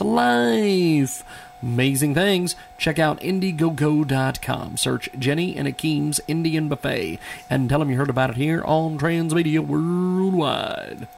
Life. Amazing things. Check out Indiegogo.com. Search Jenny and Akeem's Indian Buffet and tell them you heard about it here on Transmedia Worldwide.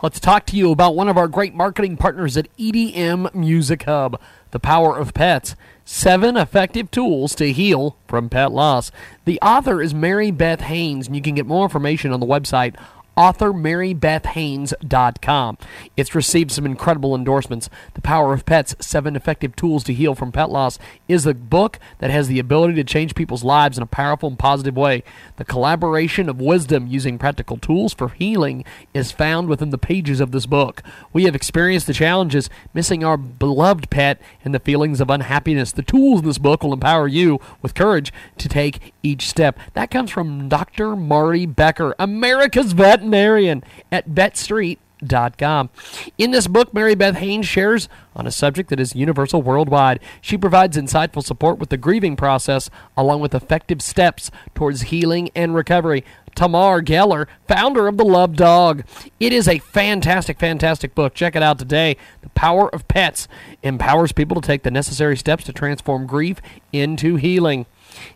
Let's talk to you about one of our great marketing partners at EDM Music Hub, The Power of Pets. Seven effective tools to heal from pet loss. The author is Mary Beth Haynes, and you can get more information on the website authormarybethhaynes.com. It's received some incredible endorsements. The Power of Pets Seven Effective Tools to Heal from Pet Loss is a book that has the ability to change people's lives in a powerful and positive way. The collaboration of wisdom using practical tools for healing is found within the pages of this book. We have experienced the challenges missing our beloved pet and the feelings of unhappiness. The tools in this book will empower you with courage to take each step. That comes from Dr. Marty Becker, America's vet veterinarian at vetstreet.com. In this book, Mary Beth Haynes shares on a subject that is universal worldwide. She provides insightful support with the grieving process, along with effective steps towards healing and recovery. Tamar Geller, founder of The Love Dog. It is a fantastic, fantastic book. Check it out today. The Power of Pets empowers people to take the necessary steps to transform grief into healing.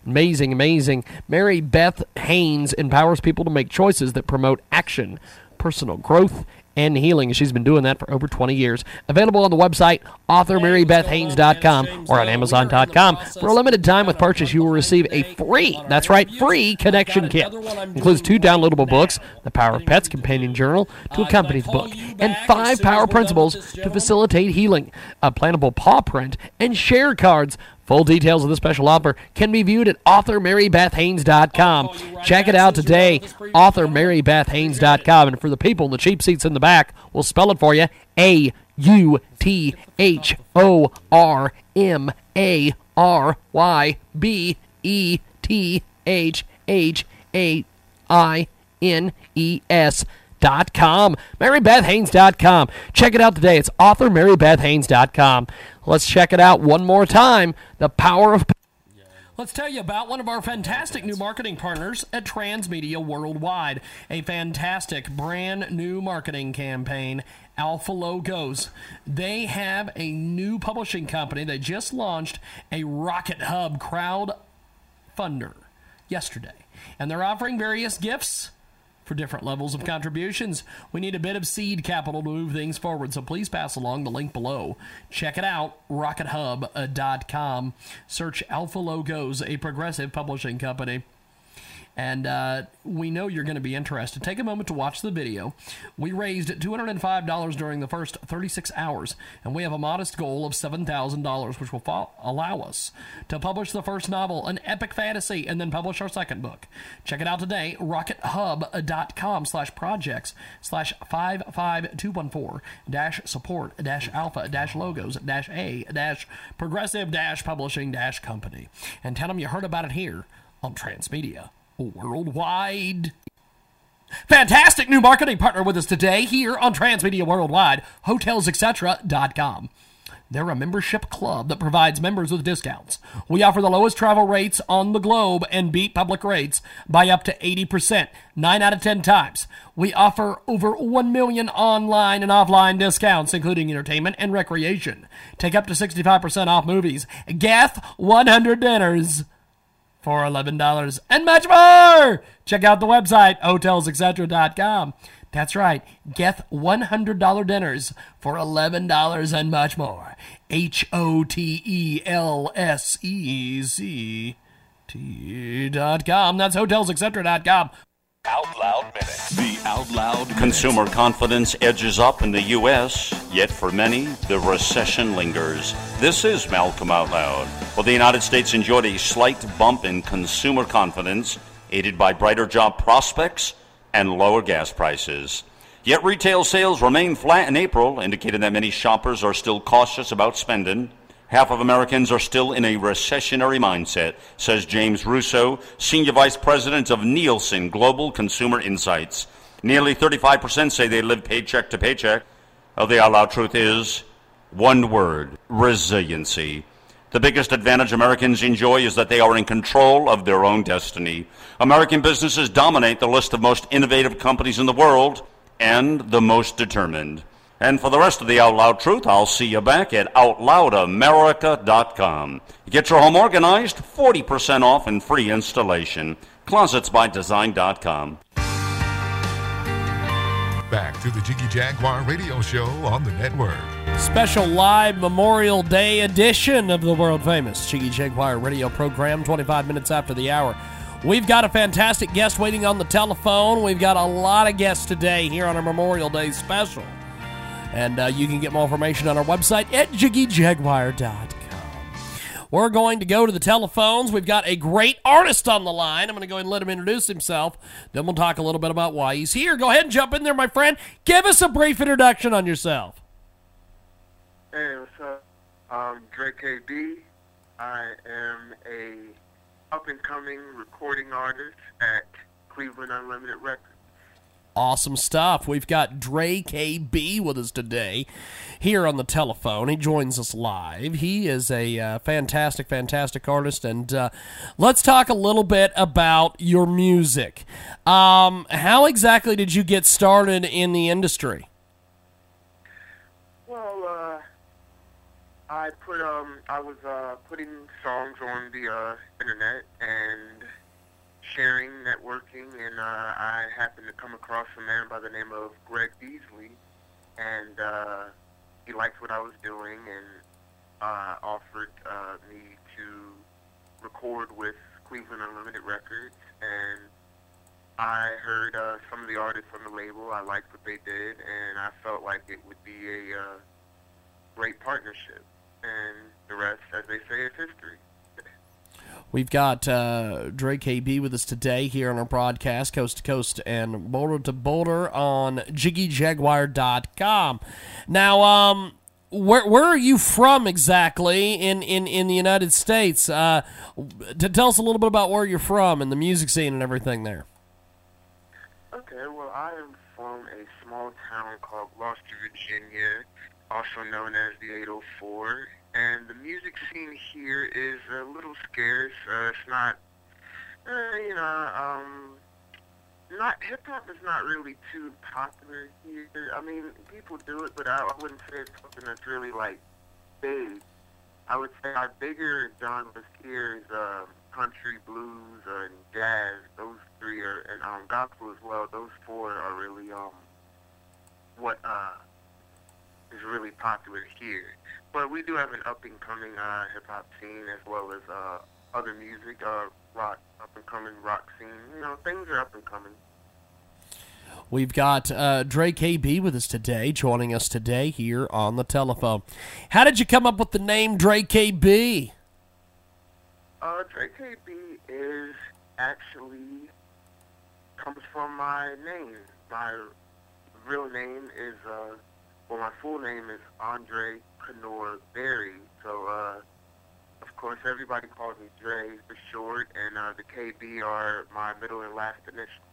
Amazing, amazing. Mary Beth Haynes empowers people to make choices that promote action, personal growth, and healing. She's been doing that for over 20 years. Available on the website authormarybethhaynes.com or on amazon.com. For a limited time with purchase, you will receive a free, that's right, free connection kit. Includes two downloadable books, The Power of Pets Companion Journal to accompany the book, and five power principles to facilitate healing, a plannable paw print, and share cards Full details of the special offer can be viewed at authormarybethhaynes.com. Check it out today, authormarybethhaynes.com. And for the people in the cheap seats in the back, we'll spell it for you A U T H O R M A R Y B E T H H A I N E S dot com marybethhaynes.com check it out today it's authormarybethhaynes.com let's check it out one more time the power of Let's tell you about one of our fantastic new marketing partners at Transmedia Worldwide. A fantastic brand new marketing campaign, Alpha Logos. They have a new publishing company that just launched a Rocket Hub crowd funder yesterday. And they're offering various gifts for different levels of contributions. We need a bit of seed capital to move things forward, so please pass along the link below. Check it out, rockethub.com. Uh, Search Alpha Logos, a progressive publishing company and uh, we know you're going to be interested. Take a moment to watch the video. We raised $205 during the first 36 hours, and we have a modest goal of $7,000, which will fo- allow us to publish the first novel, an epic fantasy, and then publish our second book. Check it out today, rockethub.com slash projects slash 55214 dash support dash alpha dash logos dash a dash progressive dash publishing dash company. And tell them you heard about it here on Transmedia worldwide. Fantastic new marketing partner with us today here on Transmedia Worldwide, hotelsetc.com. They're a membership club that provides members with discounts. We offer the lowest travel rates on the globe and beat public rates by up to 80%, 9 out of 10 times. We offer over 1 million online and offline discounts, including entertainment and recreation. Take up to 65% off movies. Geth 100 dinners for $11 and much more. Check out the website, hotelsetc.com. That's right, get $100 dinners for $11 and much more. H O T E L S E C T dot com. That's hotelsetc.com. Out Loud Minute. The Out Loud Consumer confidence edges up in the U.S., yet for many, the recession lingers. This is Malcolm Out Loud. Well, the United States enjoyed a slight bump in consumer confidence, aided by brighter job prospects and lower gas prices. Yet retail sales remain flat in April, indicating that many shoppers are still cautious about spending. Half of Americans are still in a recessionary mindset, says James Russo, Senior Vice President of Nielsen Global Consumer Insights. Nearly 35% say they live paycheck to paycheck. Well, the out truth is one word resiliency. The biggest advantage Americans enjoy is that they are in control of their own destiny. American businesses dominate the list of most innovative companies in the world and the most determined. And for the rest of the Out Loud Truth, I'll see you back at OutLoudAmerica.com. Get your home organized, 40% off and free installation. ClosetsByDesign.com. Back to the Jiggy Jaguar radio show on the network. Special live Memorial Day edition of the world famous Jiggy Jaguar radio program, 25 minutes after the hour. We've got a fantastic guest waiting on the telephone. We've got a lot of guests today here on our Memorial Day special. And uh, you can get more information on our website at jiggyjaguar.com. We're going to go to the telephones. We've got a great artist on the line. I'm going to go ahead and let him introduce himself. Then we'll talk a little bit about why he's here. Go ahead and jump in there, my friend. Give us a brief introduction on yourself. Hey, what's up? I'm Dre KB. I am a up and coming recording artist at Cleveland Unlimited Records. Awesome stuff. We've got Dre KB with us today here on the telephone. He joins us live. He is a uh, fantastic, fantastic artist. And uh, let's talk a little bit about your music. Um, how exactly did you get started in the industry? Well, uh, I put um, I was uh, putting songs on the uh, internet and sharing, networking, and uh, I happened to come across a man by the name of Greg Beasley, and uh, he liked what I was doing and uh, offered uh, me to record with Cleveland Unlimited Records, and I heard uh, some of the artists on the label. I liked what they did, and I felt like it would be a uh, great partnership. And the rest, as they say, is history. We've got uh, Dre KB with us today here on our broadcast, coast to coast and boulder to boulder on JiggyJaguar.com. Now, um, where where are you from exactly in, in, in the United States? Uh, to tell us a little bit about where you're from and the music scene and everything there. Okay, well, I am from a small town called Gloucester, Virginia, also known as the 804 and the music scene here is a little scarce. Uh, it's not, uh, you know, um, not hip hop is not really too popular here. I mean, people do it, but I, I wouldn't say it's something that's really like big. I would say our bigger genres here is um, country, blues, uh, and jazz. Those three are, and um, gospel as well. Those four are really um, what uh, is really popular here. But we do have an up and coming uh, hip hop scene as well as uh, other music, uh, rock, up and coming rock scene. You know, things are up and coming. We've got uh, Dre KB with us today, joining us today here on the telephone. How did you come up with the name Dre KB? Uh, Dre KB is actually comes from my name. My real name is, uh, well, my full name is Andre Kennor Berry. So, uh, of course, everybody calls me Dre for short, and uh, the KB are my middle and last initials.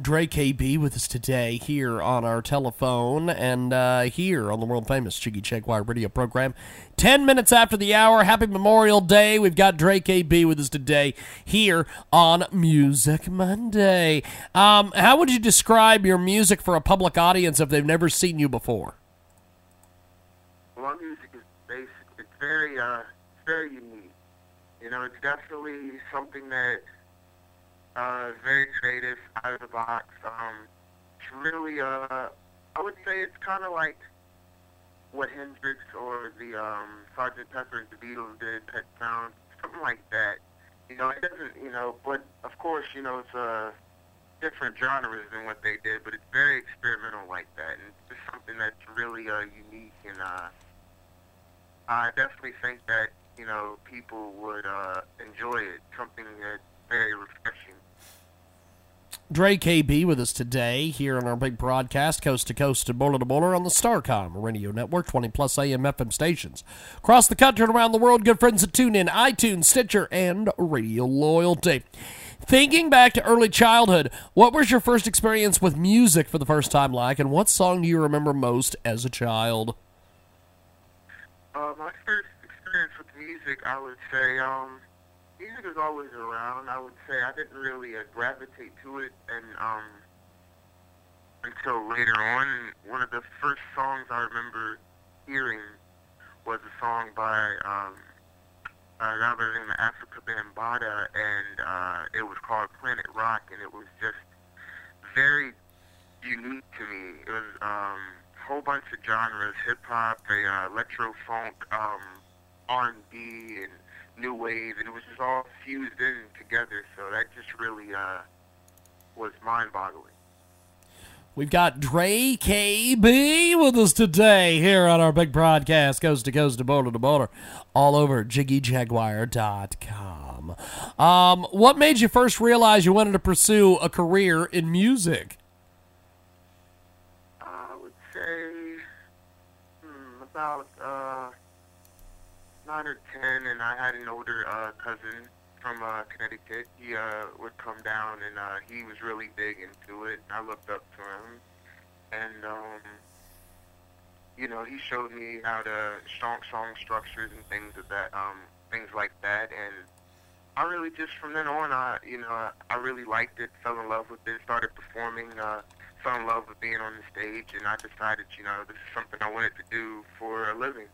Dre KB with us today here on our telephone and uh, here on the world famous Jiggy Jaguar radio program. Ten minutes after the hour, happy Memorial Day. We've got Dre KB with us today here on Music Monday. Um, how would you describe your music for a public audience if they've never seen you before? Well, my music is basic. It's very, uh, very unique. You know, it's definitely something that uh, very creative, out of the box. Um, it's really, uh, I would say it's kind of like what Hendrix or the um, Sgt. Pepper and the Beatles did, Pet Sound, something like that. You know, it doesn't, you know, but of course, you know, it's a different genres than what they did, but it's very experimental like that, and it's just something that's really uh, unique. And uh, I definitely think that you know people would uh, enjoy it. Something that's very refreshing. Dre KB with us today here on our big broadcast, coast to coast and border to border on the Starcom Radio Network, 20 plus AM FM stations. Across the country and around the world, good friends at TuneIn, iTunes, Stitcher, and Radio Loyalty. Thinking back to early childhood, what was your first experience with music for the first time like, and what song do you remember most as a child? Uh, my first experience with music, I would say, um, music was always around. I would say I didn't really uh, gravitate to it, and um, until later on. One of the first songs I remember hearing was a song by um, a guy by the name of Afrika Bambaataa, and uh, it was called Planet Rock, and it was just very unique to me. It was um, a whole bunch of genres: hip hop, uh, electro funk, um, R&B, and new wave, and it was just all fused in together. So that just really uh, was mind-boggling. We've got Dre KB with us today here on our big broadcast, coast to coast to border to border, all over JiggyJaguar.com. Um, what made you first realize you wanted to pursue a career in music? I would say hmm, about uh, nine or ten, and I had an older uh, cousin from uh, Connecticut. He uh, would come down, and uh, he was really big into it. And I looked up to him, and um, you know, he showed me how to song song structures and things of that, um, things like that, and I really just from then on, I you know, I really liked it, fell in love with it, started performing. Uh, fell in love with being on the stage, and I decided, you know, this is something I wanted to do for a living.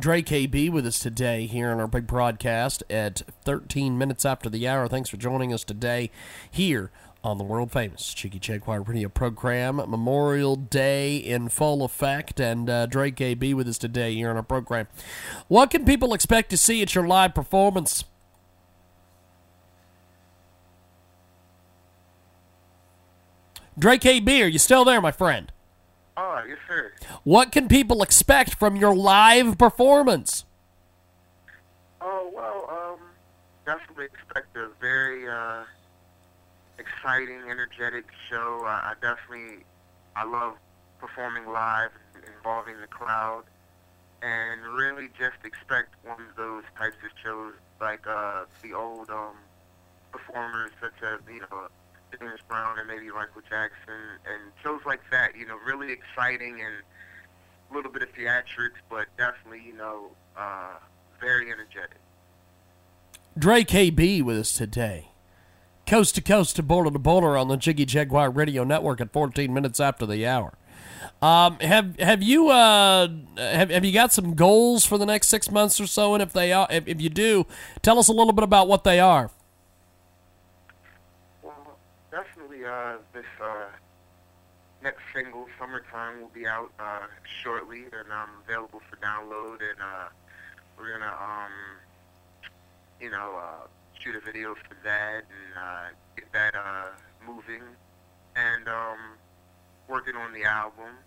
Dre KB with us today here on our big broadcast at 13 minutes after the hour. Thanks for joining us today here on the world famous Jiggy Jaguar radio program. Memorial Day in full effect, and uh, Dre KB with us today here on our program. What can people expect to see at your live performance? Dre KB, are you still there, my friend? Oh, yes, sir. What can people expect from your live performance? Oh, well, um, definitely expect a very uh, exciting, energetic show. I, I definitely, I love performing live, involving the crowd, and really just expect one of those types of shows like uh, the old um, performers such as, you know, James Brown and maybe Michael Jackson and shows like that. You know, really exciting and a little bit of theatrics, but definitely, you know, uh, very energetic. Dre KB with us today. Coast to coast to border to border on the Jiggy Jaguar Radio Network at 14 minutes after the hour. Um, have have you uh, have have you got some goals for the next six months or so? And if they are, if, if you do, tell us a little bit about what they are. Well, definitely, uh, this uh, next single, "Summertime," will be out uh, shortly and um, available for download. And uh, we're gonna, um, you know, uh, shoot a video for that and uh, get that uh, moving. And um, working on the album.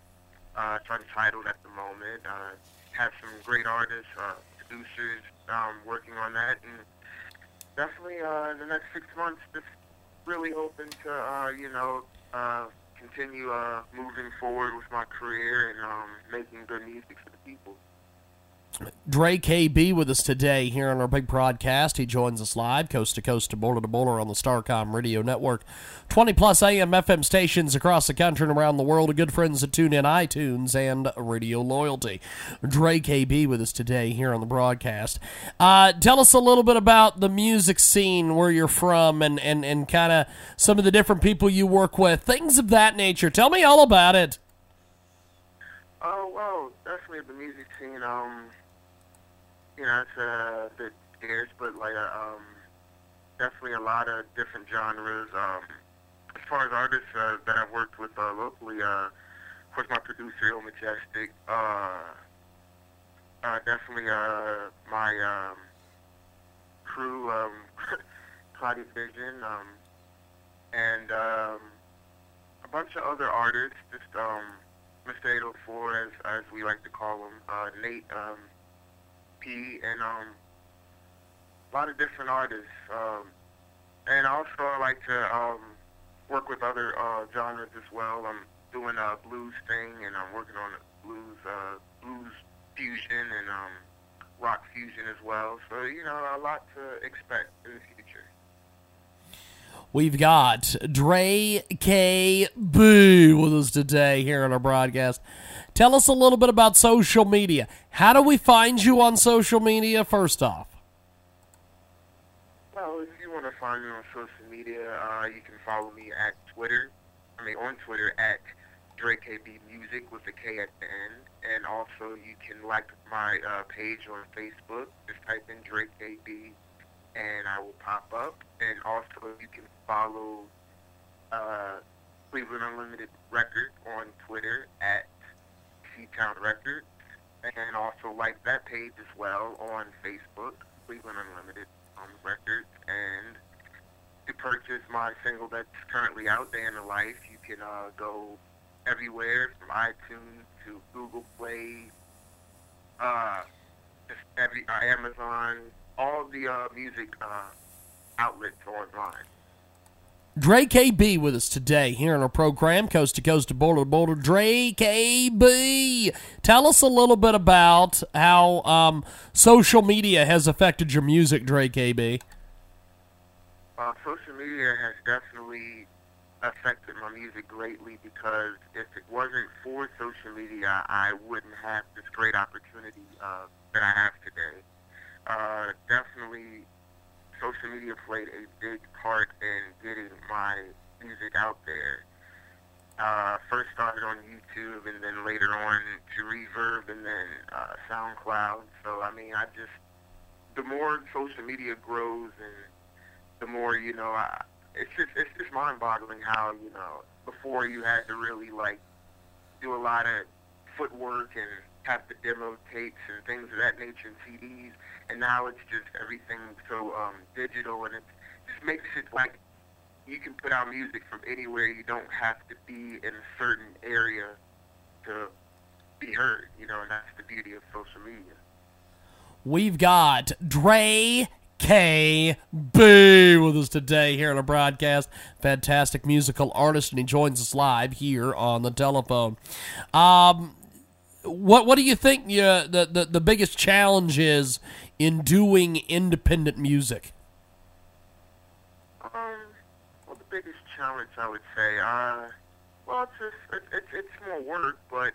Uh, it's untitled at the moment. Uh, have some great artists, uh, producers um, working on that, and definitely uh, in the next six months, just really hoping to, uh, you know, uh, continue uh, moving forward with my career and um, making good music for the people. Dre KB with us today here on our big broadcast. He joins us live, coast to coast to border to border on the Starcom Radio Network. 20 plus AM FM stations across the country and around the world. A good friends to tune in iTunes, and Radio Loyalty. Dre KB with us today here on the broadcast. Uh, tell us a little bit about the music scene, where you're from, and, and, and kind of some of the different people you work with, things of that nature. Tell me all about it. Oh, well, definitely the music scene. Um, you know, it's a bit scarce, but like, uh, um, definitely a lot of different genres. Um, as far as artists uh, that I've worked with uh, locally, uh, of course, my producer, Il Majestic, uh, uh, definitely uh, my um, crew, um, Claudia Vision, um, and um, a bunch of other artists, just um, Mr. 804, as, as we like to call him, uh, Nate, um, P, and um, a lot of different artists. Um, and also, I like to um, work with other uh, genres as well. I'm doing a blues thing, and I'm working on a blues uh, blues fusion and um, rock fusion as well. So you know, a lot to expect in the future. We've got Dre K. Boo with us today here on our broadcast. Tell us a little bit about social media. How do we find you on social media, first off? Well, if you want to find me on social media, uh, you can follow me at Twitter. I mean, on Twitter at DreKB Music with a K at the end. And also, you can like my uh, page on Facebook. Just type in DreKB and I will pop up. And also, you can follow uh, Cleveland Unlimited Record on Twitter at C-Town Records. And also like that page as well on Facebook, Cleveland Unlimited um, Records. And to purchase my single that's currently out, Day in the Life, you can uh, go everywhere from iTunes to Google Play, uh, just every uh, Amazon, all the uh, music uh, outlets online. Dre KB with us today here on our program, Coast to Coast to Border to Border. Dre KB, tell us a little bit about how um, social media has affected your music, Dre KB. Uh, social media has definitely affected my music greatly because if it wasn't for social media, I wouldn't have this great opportunity uh, that I have today. Uh, definitely, social media played a big part in getting my music out there. Uh, first started on YouTube and then later on to Reverb and then uh, SoundCloud. So I mean, I just the more social media grows and the more you know, I, it's just it's just mind-boggling how you know before you had to really like do a lot of footwork and have the demo tapes and things of that nature and CDs, and now it's just everything so um, digital and it just makes it like you can put out music from anywhere. You don't have to be in a certain area to be heard, you know, and that's the beauty of social media. We've got Dre K. B with us today here on a broadcast. Fantastic musical artist, and he joins us live here on the telephone. Um, what what do you think you, the, the the biggest challenge is in doing independent music? Um, well, the biggest challenge I would say, uh, well, it's just it, it's it's more work, but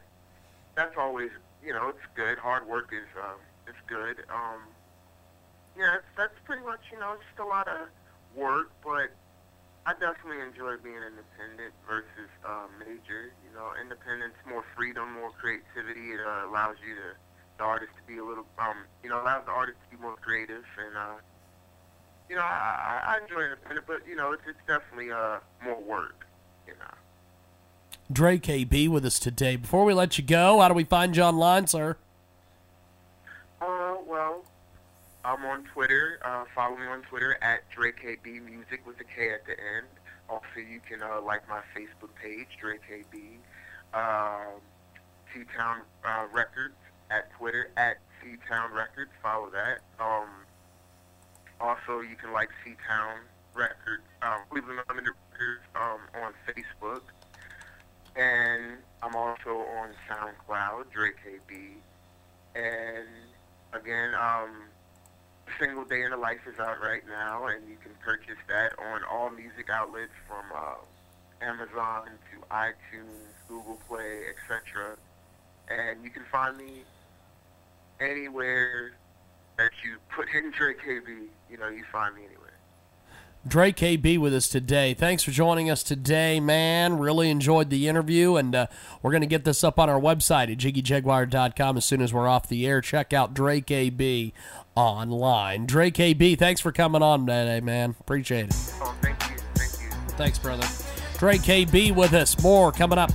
that's always you know it's good. Hard work is um, it's good. Um, yeah, that's pretty much you know just a lot of work, but I definitely enjoy being independent versus uh, major. You know, independence, more freedom, more creativity. It uh, allows you to the artist to be a little, um, you know, allows the artist to be more creative and. uh you know, I, I enjoy independent, but you know, it's, it's definitely uh more work, you know. Dre KB with us today. Before we let you go, how do we find you online, sir? Uh, well, I'm on Twitter. Uh, follow me on Twitter at DreKB Music with a K at the end. Also, you can uh, like my Facebook page, DreKB. Um, C-Town uh, Records at Twitter at C-Town Records. Follow that. Um, also, you can like C-Town Records, um, Cleveland Unlimited Records um, on Facebook. And I'm also on SoundCloud, Dre KB. And again, um, Single Day in the Life is out right now, and you can purchase that on all music outlets from uh, Amazon to iTunes, Google Play, etc. And you can find me anywhere that you put in Dre KB, you know, you find me anywhere. Dre KB with us today. Thanks for joining us today, man. Really enjoyed the interview, and uh, we're going to get this up on our website at jiggyjaguar.com as soon as we're off the air. Check out Dre KB online. Dre KB, thanks for coming on today, man. Appreciate it. Oh, thank you, thank you. Thanks, brother. Dre KB with us. More coming up.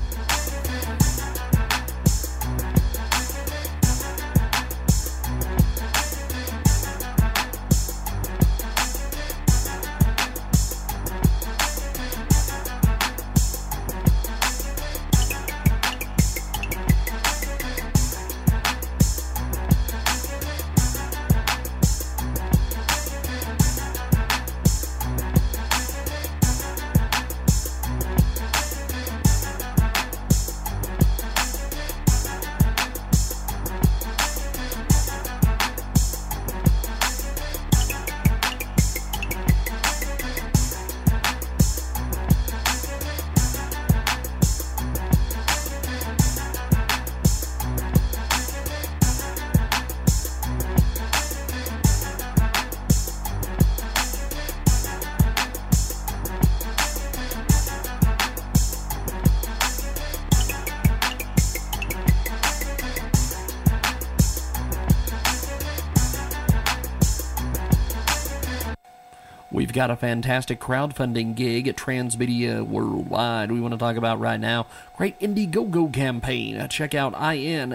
Got a fantastic crowdfunding gig at Transmedia Worldwide. We want to talk about right now. Great Indiegogo campaign. Uh, check out I-N-D-I-E-G-O-G-O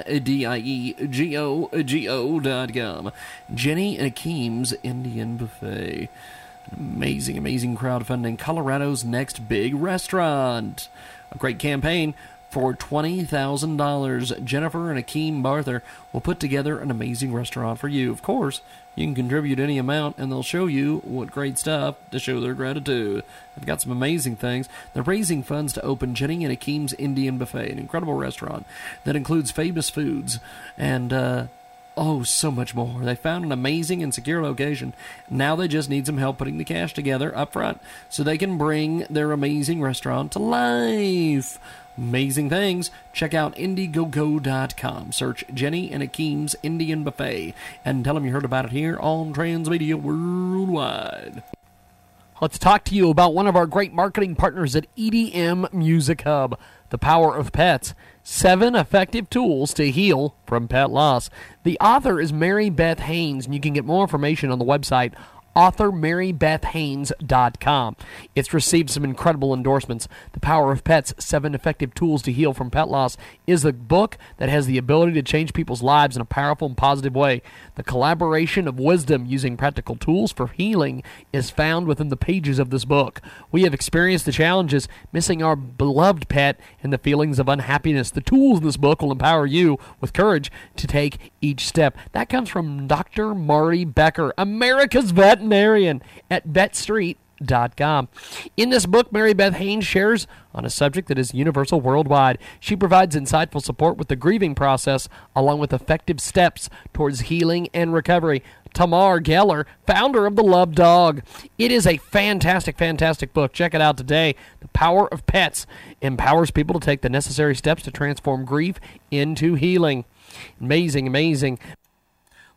dot com. Jenny and Akeem's Indian Buffet. Amazing, amazing crowdfunding. Colorado's next big restaurant. A great campaign for $20,000. Jennifer and Akeem Barther will put together an amazing restaurant for you. Of course, you can contribute any amount and they'll show you what great stuff to show their gratitude. They've got some amazing things. They're raising funds to open Jenny and Akeem's Indian Buffet, an incredible restaurant that includes famous foods and, uh, Oh, so much more. They found an amazing and secure location. Now they just need some help putting the cash together up front so they can bring their amazing restaurant to life. Amazing things. Check out Indiegogo.com. Search Jenny and Akeem's Indian Buffet and tell them you heard about it here on Transmedia Worldwide. Let's talk to you about one of our great marketing partners at EDM Music Hub, The Power of Pets. Seven effective tools to heal from pet loss. The author is Mary Beth Haynes, and you can get more information on the website authormarybethhaynes.com. It's received some incredible endorsements. The Power of Pets Seven Effective Tools to Heal from Pet Loss is a book that has the ability to change people's lives in a powerful and positive way. The collaboration of wisdom using practical tools for healing is found within the pages of this book. We have experienced the challenges missing our beloved pet and the feelings of unhappiness. The tools in this book will empower you with courage to take each step. That comes from Dr. Marty Becker, America's veterinarian at vetstreet.com. In this book, Mary Beth Haynes shares on a subject that is universal worldwide. She provides insightful support with the grieving process, along with effective steps towards healing and recovery. Tamar Geller, founder of The Love Dog. It is a fantastic, fantastic book. Check it out today. The Power of Pets empowers people to take the necessary steps to transform grief into healing. Amazing, amazing.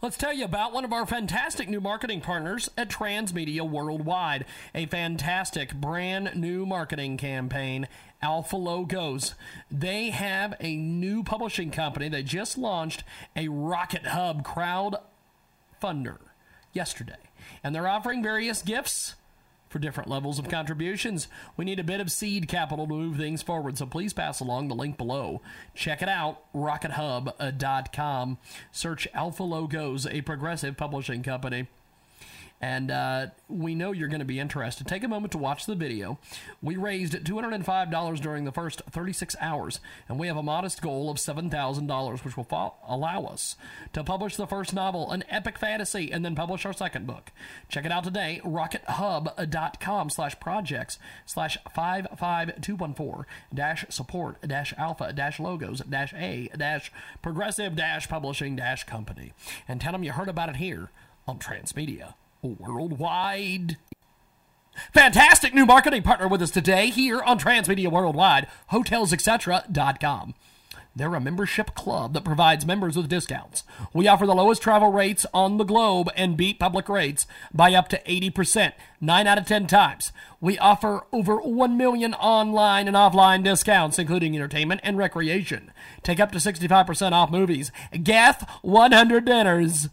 Let's tell you about one of our fantastic new marketing partners at Transmedia Worldwide. A fantastic brand new marketing campaign, Alpha Logos. They have a new publishing company that just launched a Rocket Hub crowd funder yesterday. And they're offering various gifts for different levels of contributions. We need a bit of seed capital to move things forward, so please pass along the link below. Check it out, rockethub.com. Uh, Search Alpha Logos, a progressive publishing company and uh, we know you're going to be interested. Take a moment to watch the video. We raised $205 during the first 36 hours, and we have a modest goal of $7,000, which will fo- allow us to publish the first novel, an epic fantasy, and then publish our second book. Check it out today, rockethub.com slash projects slash 55214 dash support dash alpha dash logos dash a dash progressive dash publishing dash company. And tell them you heard about it here on Transmedia worldwide. Fantastic new marketing partner with us today here on Transmedia Worldwide, hotelsetc.com. They're a membership club that provides members with discounts. We offer the lowest travel rates on the globe and beat public rates by up to 80%, 9 out of 10 times. We offer over 1 million online and offline discounts, including entertainment and recreation. Take up to 65% off movies. Geth 100 dinners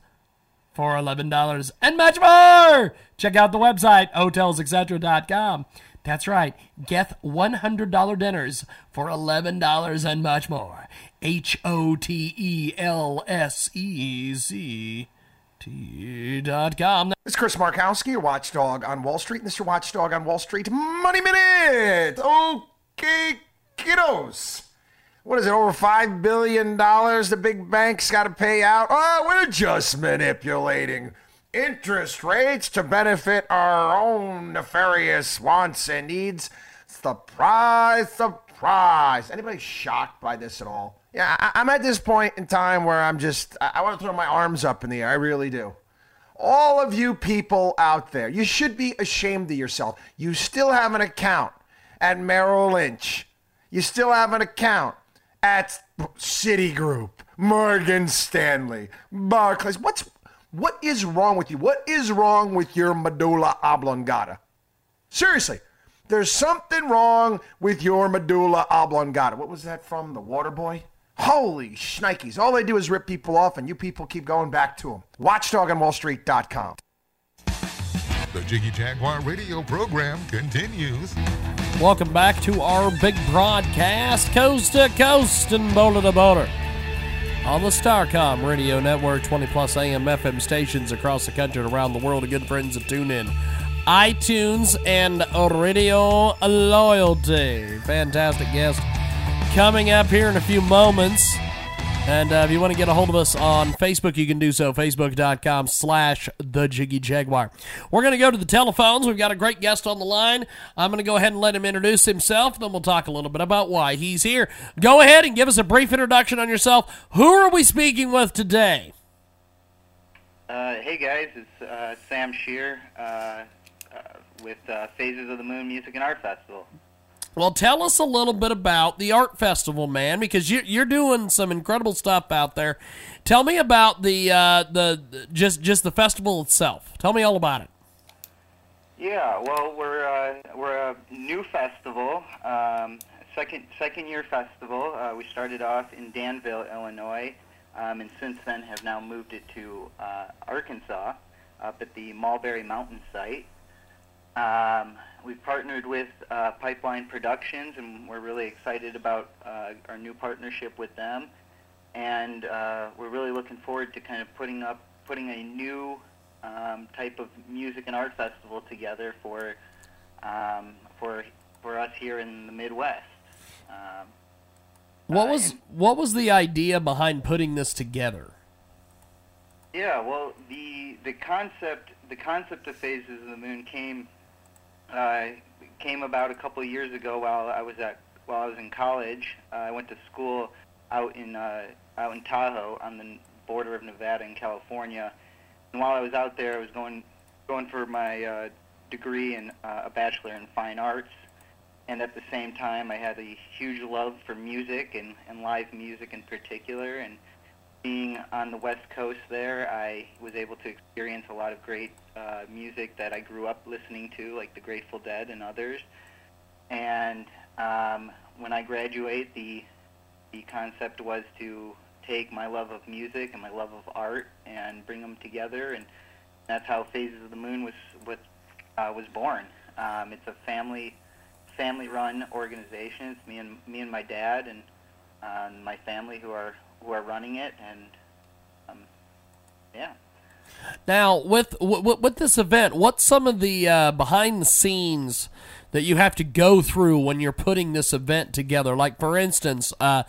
for $11 and much more. Check out the website, hotelsetc.com. That's right, get $100 dinners for $11 and much more. H O T E L S E Z T.com. It's Chris Markowski, your watchdog on Wall Street, Mr. Watchdog on Wall Street. Money Minute! Okay, kiddos what is it, over $5 billion the big banks got to pay out? Oh, we're just manipulating interest rates to benefit our own nefarious wants and needs. Surprise, surprise. Anybody shocked by this at all? Yeah, I, am at this point in time where I'm just, I, I want to throw my arms up in the air. I really do. All of you people out there, you should be ashamed of yourself. You still have an account at Merrill Lynch. You still have an account at Citigroup, Morgan Stanley, Barclays. What's what is wrong with you? What is wrong with your medulla oblongata? Seriously, there's something wrong with your medulla oblongata. What was that from? The Water Boy? Holy shnikes. All they do is rip people off, and you people keep going back to them. Watchdogonwallstreet.com. The Jiggy Jaguar radio program continues. Welcome back to our big broadcast, coast to coast and boulder to boulder. On the Starcom Radio Network, 20 plus AM FM stations across the country and around the world, to good friends that tune in. iTunes and Radio Loyalty. Fantastic guest coming up here in a few moments. And uh, if you want to get a hold of us on Facebook, you can do so. Facebook.com slash The Jiggy Jaguar. We're going to go to the telephones. We've got a great guest on the line. I'm going to go ahead and let him introduce himself. Then we'll talk a little bit about why he's here. Go ahead and give us a brief introduction on yourself. Who are we speaking with today? Uh, hey guys, it's uh, Sam Shear uh, uh, with uh, Phases of the Moon Music and Art Festival. Well, tell us a little bit about the art festival, man, because you're you're doing some incredible stuff out there. Tell me about the uh, the just just the festival itself. Tell me all about it. Yeah, well, we're uh, we're a new festival, um, second second year festival. Uh, we started off in Danville, Illinois, um, and since then have now moved it to uh, Arkansas, up at the Mulberry Mountain site. Um, we've partnered with uh, Pipeline Productions, and we're really excited about uh, our new partnership with them. And uh, we're really looking forward to kind of putting up, putting a new um, type of music and art festival together for, um, for, for us here in the Midwest. Um, What uh, was and- what was the idea behind putting this together? Yeah, well, the the concept the concept of phases of the moon came uh, came about a couple of years ago while I was at while I was in college. Uh, I went to school out in uh, out in Tahoe on the border of Nevada and California. And while I was out there, I was going going for my uh, degree in uh, a bachelor in fine arts. And at the same time, I had a huge love for music and, and live music in particular. And being on the West Coast there, I was able to experience a lot of great uh, music that I grew up listening to, like the Grateful Dead and others. And um, when I graduate, the the concept was to take my love of music and my love of art and bring them together, and that's how Phases of the Moon was was uh, was born. Um, it's a family family run organization. It's me and me and my dad and uh, my family who are who are running it, and um, yeah. Now, with with, with this event, what's some of the uh, behind the scenes that you have to go through when you're putting this event together? Like, for instance, uh,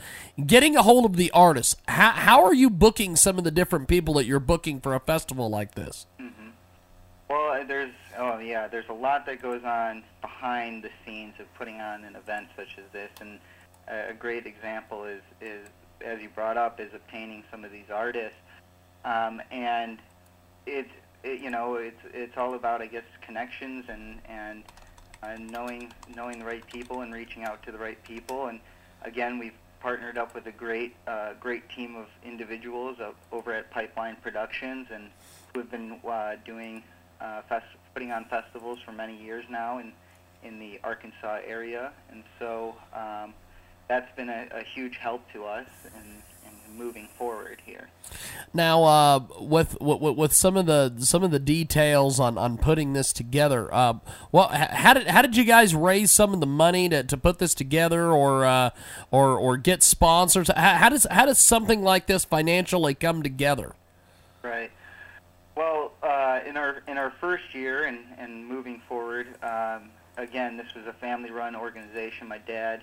getting a hold of the artists. How how are you booking some of the different people that you're booking for a festival like this? Well, uh, there's oh yeah, there's a lot that goes on behind the scenes of putting on an event such as this, and a a great example is is as you brought up is obtaining some of these artists, um, and it's it, you know it's it's all about I guess connections and and uh, knowing knowing the right people and reaching out to the right people, and again we've partnered up with a great uh, great team of individuals over at Pipeline Productions and have been uh, doing uh, fest- putting on festivals for many years now in in the Arkansas area, and so um, that's been a, a huge help to us in, in moving forward here. Now, uh, with, with with some of the some of the details on, on putting this together, uh, well, how did how did you guys raise some of the money to, to put this together, or uh, or or get sponsors? How, how does how does something like this financially come together? Right. Well, uh, in our in our first year and, and moving forward, um, again, this was a family-run organization. My dad,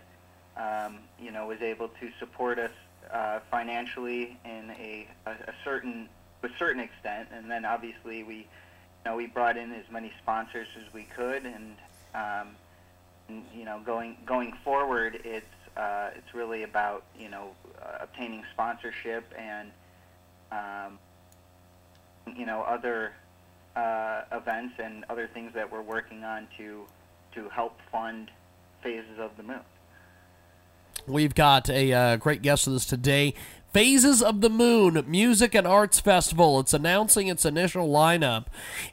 um, you know, was able to support us uh, financially in a, a, a certain a certain extent, and then obviously we, you know, we brought in as many sponsors as we could, and, um, and you know, going going forward, it's uh, it's really about you know uh, obtaining sponsorship and um, you know other uh, events and other things that we're working on to to help fund phases of the moon. We've got a uh, great guest with us today. Phases of the Moon Music and Arts Festival. It's announcing its initial lineup,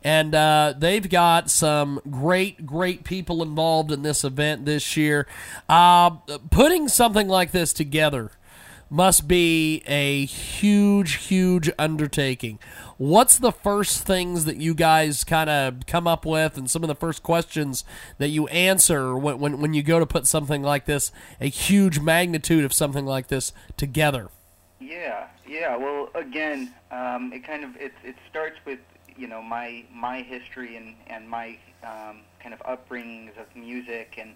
and uh, they've got some great, great people involved in this event this year. Uh, putting something like this together, must be a huge, huge undertaking. What's the first things that you guys kind of come up with, and some of the first questions that you answer when, when, when you go to put something like this, a huge magnitude of something like this, together? Yeah, yeah. Well, again, um, it kind of it it starts with you know my my history and and my um, kind of upbringings of music and,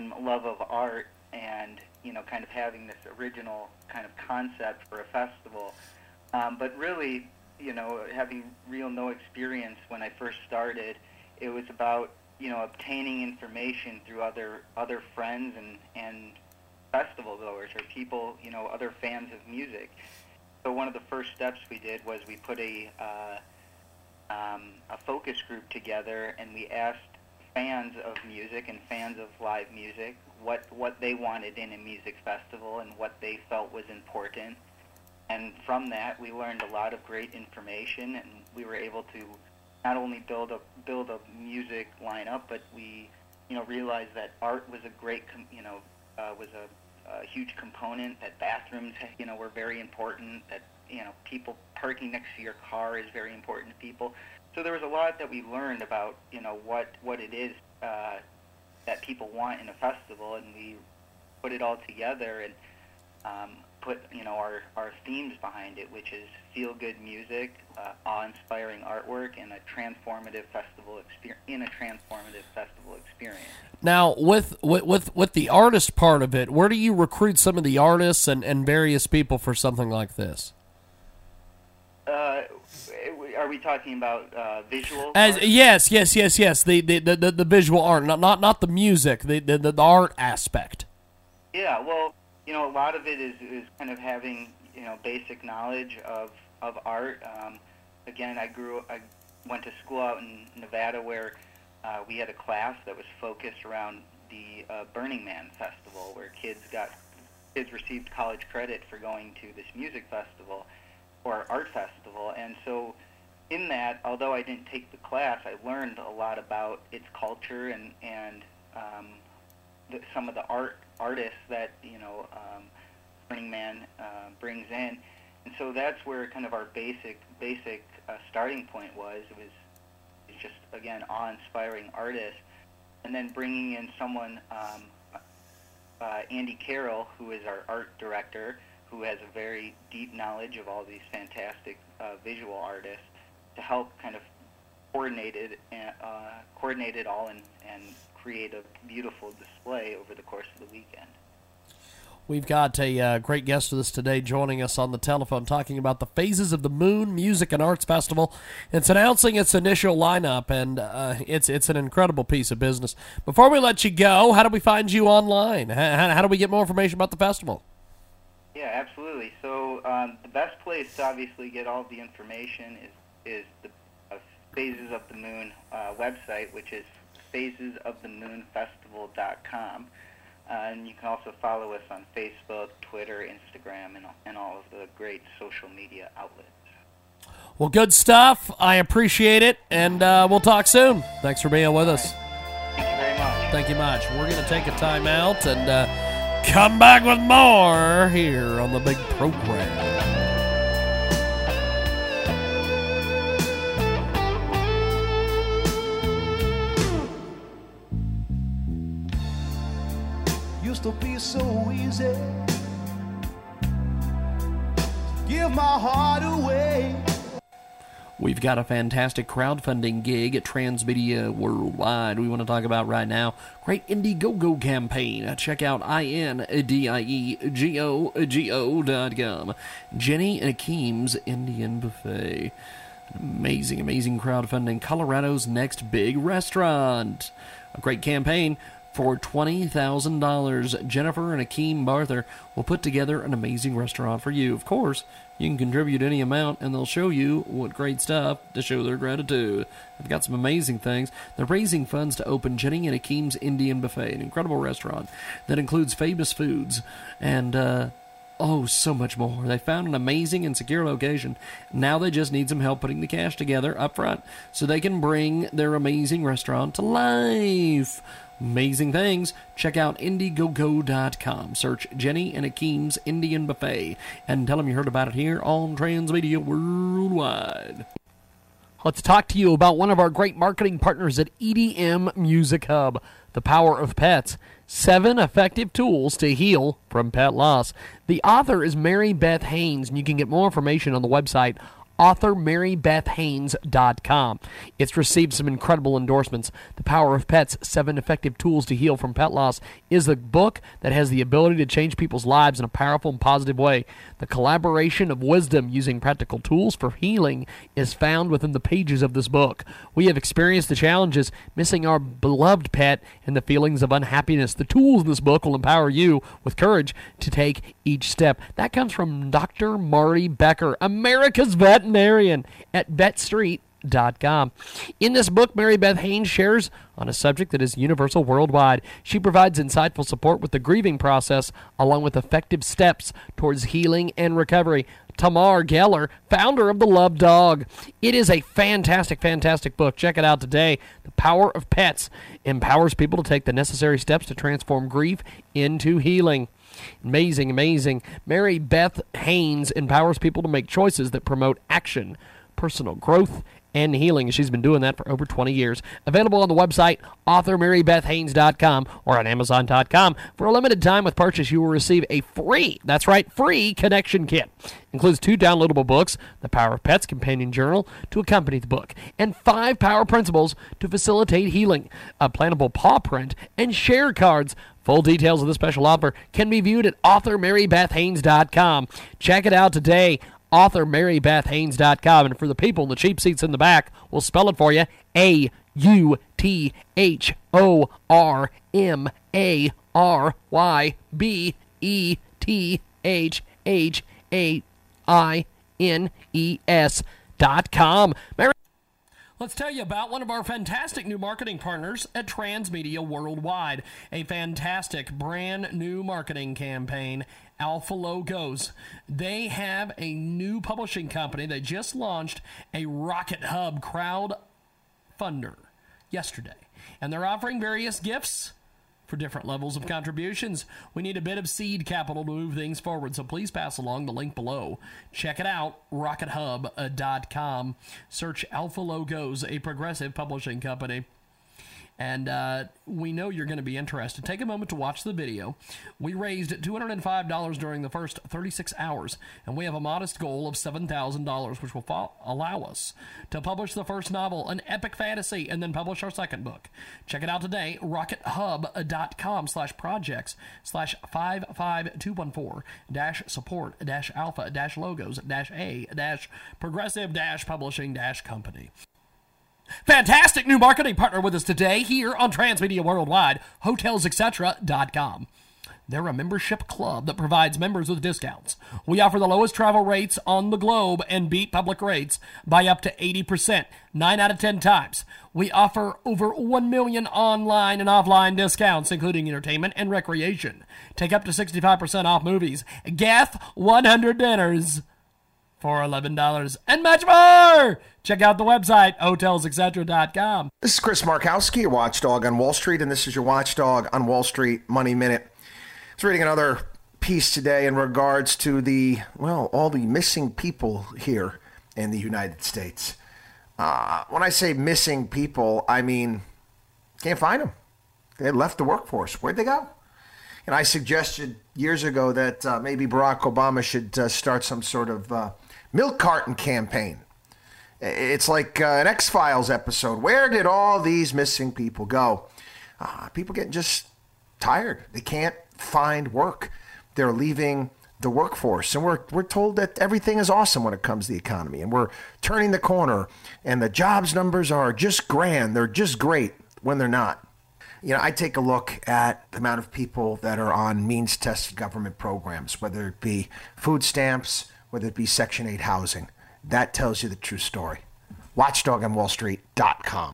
and love of art, and you know, kind of having this original kind of concept for a festival. Um, but really, you know, having real no experience when I first started, it was about you know obtaining information through other other friends and and festival goers or people you know other fans of music. So one of the first steps we did was we put a uh, um, a focus group together and we asked fans of music and fans of live music what what they wanted in a music festival and what they felt was important. And from that, we learned a lot of great information, and we were able to not only build a build a music lineup, but we you know realized that art was a great you know uh, was a, a huge component. That bathrooms you know were very important. That you know people parking next to your car is very important to people. So there was a lot that we learned about you know what what it is uh, that people want in a festival, and we put it all together and um, put you know our our themes behind it, which is feel good music, uh, awe-inspiring artwork, and a transformative festival experience in a transformative festival experience. Now, with, with with the artist part of it, where do you recruit some of the artists and, and various people for something like this? Uh, are we talking about uh, visual? As art? yes, yes, yes, yes. The the, the, the visual art, not not not the music, the, the the art aspect. Yeah, well, you know, a lot of it is is kind of having you know basic knowledge of of art. Um, again, I grew I went to school out in Nevada where uh, we had a class that was focused around the uh, Burning Man festival, where kids got kids received college credit for going to this music festival or art festival, and so in that, although I didn't take the class, I learned a lot about its culture and and um, the, some of the art artists that you know um, Burning Man uh, brings in, and so that's where kind of our basic basic uh, starting point was. It was it's just again awe-inspiring artists, and then bringing in someone. Um, uh, Andy Carroll, who is our art director, who has a very deep knowledge of all these fantastic uh, visual artists, to help kind of coordinate it, uh, coordinate it all and, and create a beautiful display over the course of the weekend. We've got a uh, great guest with us today joining us on the telephone talking about the Phases of the Moon Music and Arts Festival. It's announcing its initial lineup, and uh, it's it's an incredible piece of business. Before we let you go, how do we find you online? How, how do we get more information about the festival? Yeah, absolutely. So um, the best place to obviously get all the information is is the uh, Phases of the Moon uh, website, which is phasesofthemoonfestival.com. Uh, and you can also follow us on Facebook, Twitter, Instagram, and, and all of the great social media outlets. Well, good stuff. I appreciate it, and uh, we'll talk soon. Thanks for being with us. Thank you very much. Thank you much. We're going to take a time out and uh, come back with more here on the big program. To be so easy give my heart away. We've got a fantastic crowdfunding gig at Transmedia Worldwide. We want to talk about right now. Great Indiegogo campaign. Uh, check out com. Jenny and Akeem's Indian Buffet. Amazing, amazing crowdfunding. Colorado's next big restaurant. A great campaign for $20,000. Jennifer and Akeem Barther will put together an amazing restaurant for you. Of course, you can contribute any amount and they'll show you what great stuff to show their gratitude. They've got some amazing things. They're raising funds to open Jenny and Akeem's Indian Buffet, an incredible restaurant that includes famous foods and, uh, Oh, so much more. They found an amazing and secure location. Now they just need some help putting the cash together up front so they can bring their amazing restaurant to life. Amazing things. Check out Indiegogo.com. Search Jenny and Akeem's Indian Buffet and tell them you heard about it here on Transmedia Worldwide. Let's talk to you about one of our great marketing partners at EDM Music Hub, The Power of Pets. Seven effective tools to heal from pet loss. The author is Mary Beth Haynes, and you can get more information on the website authormarybethhaynes.com. It's received some incredible endorsements. The Power of Pets Seven Effective Tools to Heal from Pet Loss is a book that has the ability to change people's lives in a powerful and positive way. The collaboration of wisdom using practical tools for healing is found within the pages of this book. We have experienced the challenges missing our beloved pet and the feelings of unhappiness. The tools in this book will empower you with courage to take each step. That comes from Dr. Marty Becker, America's veterinarian at vetstreet.com. In this book, Mary Beth Haynes shares on a subject that is universal worldwide. She provides insightful support with the grieving process, along with effective steps towards healing and recovery. Tamar Geller, founder of The Love Dog. It is a fantastic, fantastic book. Check it out today. The Power of Pets empowers people to take the necessary steps to transform grief into healing. Amazing, amazing. Mary Beth Haynes empowers people to make choices that promote action, personal growth, and healing. She's been doing that for over 20 years. Available on the website authormarybethhaynes.com or on amazon.com. For a limited time with purchase, you will receive a free, that's right, free connection kit. Includes two downloadable books, The Power of Pets Companion Journal to accompany the book, and five power principles to facilitate healing, a plannable paw print, and share cards. Full details of the special offer can be viewed at authormarybethhaynes.com. Check it out today authormarybethhaynes.com. And for the people in the cheap seats in the back, we'll spell it for you A U T H O R M A R Y B E T H H A I N E S dot com. Mary Let's tell you about one of our fantastic new marketing partners at Transmedia Worldwide. A fantastic brand new marketing campaign, Alpha Logos. They have a new publishing company that just launched a Rocket Hub crowd funder yesterday. And they're offering various gifts for different levels of contributions. We need a bit of seed capital to move things forward, so please pass along the link below. Check it out, rockethub.com. Uh, Search Alpha Logos, a progressive publishing company and uh, we know you're going to be interested. Take a moment to watch the video. We raised $205 during the first 36 hours, and we have a modest goal of $7,000, which will fo- allow us to publish the first novel, an epic fantasy, and then publish our second book. Check it out today, rockethub.com slash projects slash 55214 dash support dash alpha dash logos dash a dash progressive dash publishing dash company. Fantastic new marketing partner with us today here on Transmedia Worldwide, hotelsetc.com. They're a membership club that provides members with discounts. We offer the lowest travel rates on the globe and beat public rates by up to 80%, 9 out of 10 times. We offer over 1 million online and offline discounts, including entertainment and recreation. Take up to 65% off movies. Get 100 dinners for $11 and much more. Check out the website, hotelsetc.com. This is Chris Markowski, your watchdog on Wall Street, and this is your watchdog on Wall Street Money Minute. I was reading another piece today in regards to the, well, all the missing people here in the United States. Uh, when I say missing people, I mean, can't find them. They left the workforce. Where'd they go? And I suggested years ago that uh, maybe Barack Obama should uh, start some sort of uh, milk carton campaign. It's like uh, an X Files episode. Where did all these missing people go? Uh, people getting just tired. They can't find work. They're leaving the workforce. And we're, we're told that everything is awesome when it comes to the economy. And we're turning the corner. And the jobs numbers are just grand. They're just great when they're not. You know, I take a look at the amount of people that are on means tested government programs, whether it be food stamps, whether it be Section 8 housing. That tells you the true story. WatchdogOnWallStreet.com.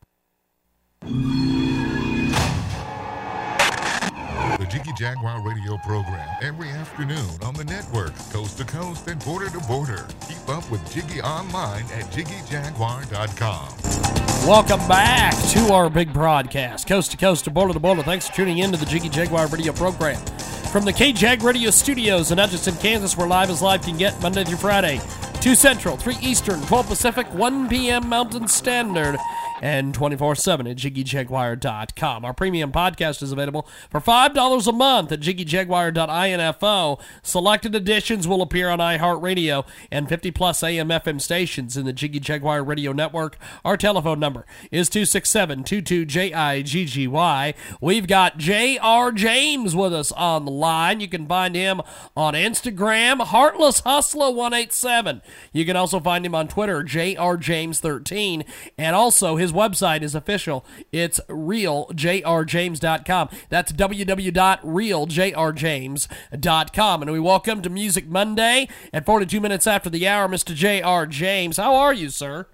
The Jiggy Jaguar radio program every afternoon on the network, coast to coast and border to border. Keep up with Jiggy online at JiggyJaguar.com. Welcome back to our big broadcast, coast to coast to border to border. Thanks for tuning in to the Jiggy Jaguar radio program. From the KJAG Radio Studios in Hutchinson, Kansas, where live as live can get Monday through Friday, 2 Central, 3 Eastern, 12 Pacific, 1 p.m. Mountain Standard and 24 7 at JiggyJaguar.com. Our premium podcast is available for $5 a month at JiggyJaguar.info. Selected editions will appear on iHeartRadio and 50 plus AM FM stations in the Jiggy Jaguar Radio Network. Our telephone number is 267 22JIGGY. We've got J.R. James with us on the line. You can find him on Instagram, Heartless Hustler 187. You can also find him on Twitter, J.R. James13, and also his website is official. It's realjrjames.com. That's www.realjrjames.com. And we welcome to Music Monday at 42 minutes after the hour, Mr. J.R. James. How are you, sir?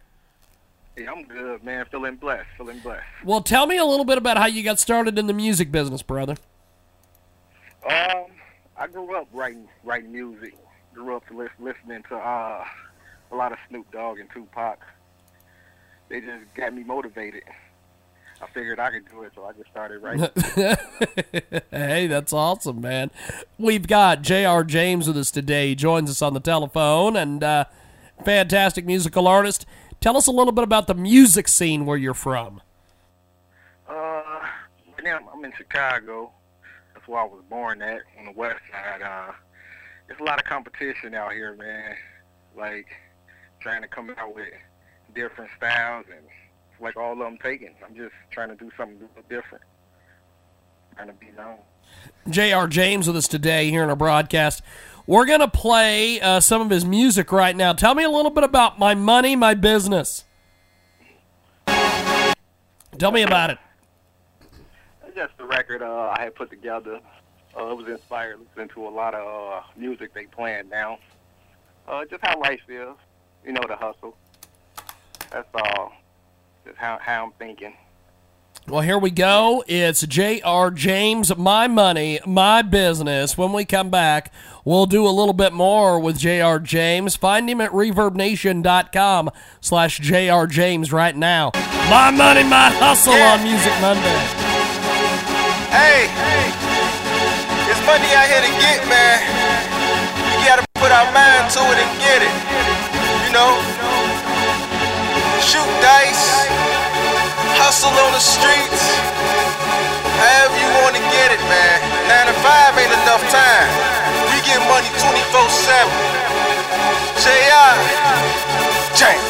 Hey, I'm good, man. Feeling blessed. Feeling blessed. Well, tell me a little bit about how you got started in the music business, brother. Um, I grew up writing writing music. Grew up to listening to uh, a lot of Snoop Dogg and Tupac. They just got me motivated. I figured I could do it, so I just started writing. hey, that's awesome, man. We've got J.R. James with us today. He joins us on the telephone and uh, fantastic musical artist. Tell us a little bit about the music scene where you're from. uh, right now I'm in Chicago. That's where I was born at, on the west side. Uh, there's a lot of competition out here, man. Like trying to come out with different styles, and it's like all of them taken. I'm just trying to do something a little different. Trying to be known. J.R. James with us today here in our broadcast. We're going to play uh, some of his music right now. Tell me a little bit about My Money, My Business. Tell me about it. Just a record uh, I had put together. Uh, it was inspired listening to a lot of uh, music they playing now. Uh, just how life is, you know, the hustle. That's all. Just how how I'm thinking. Well, here we go. It's J.R. James, My Money, My Business. When we come back, we'll do a little bit more with J.R. James. Find him at reverbnation.com slash J.R. James right now. My Money, My Hustle on Music Monday. Hey, it's money out here to get, man. We gotta put our mind to it and get it. You know, hustle on the streets. However you wanna get it, man. Nine to five ain't enough time. We get money 24/7. J.R. James.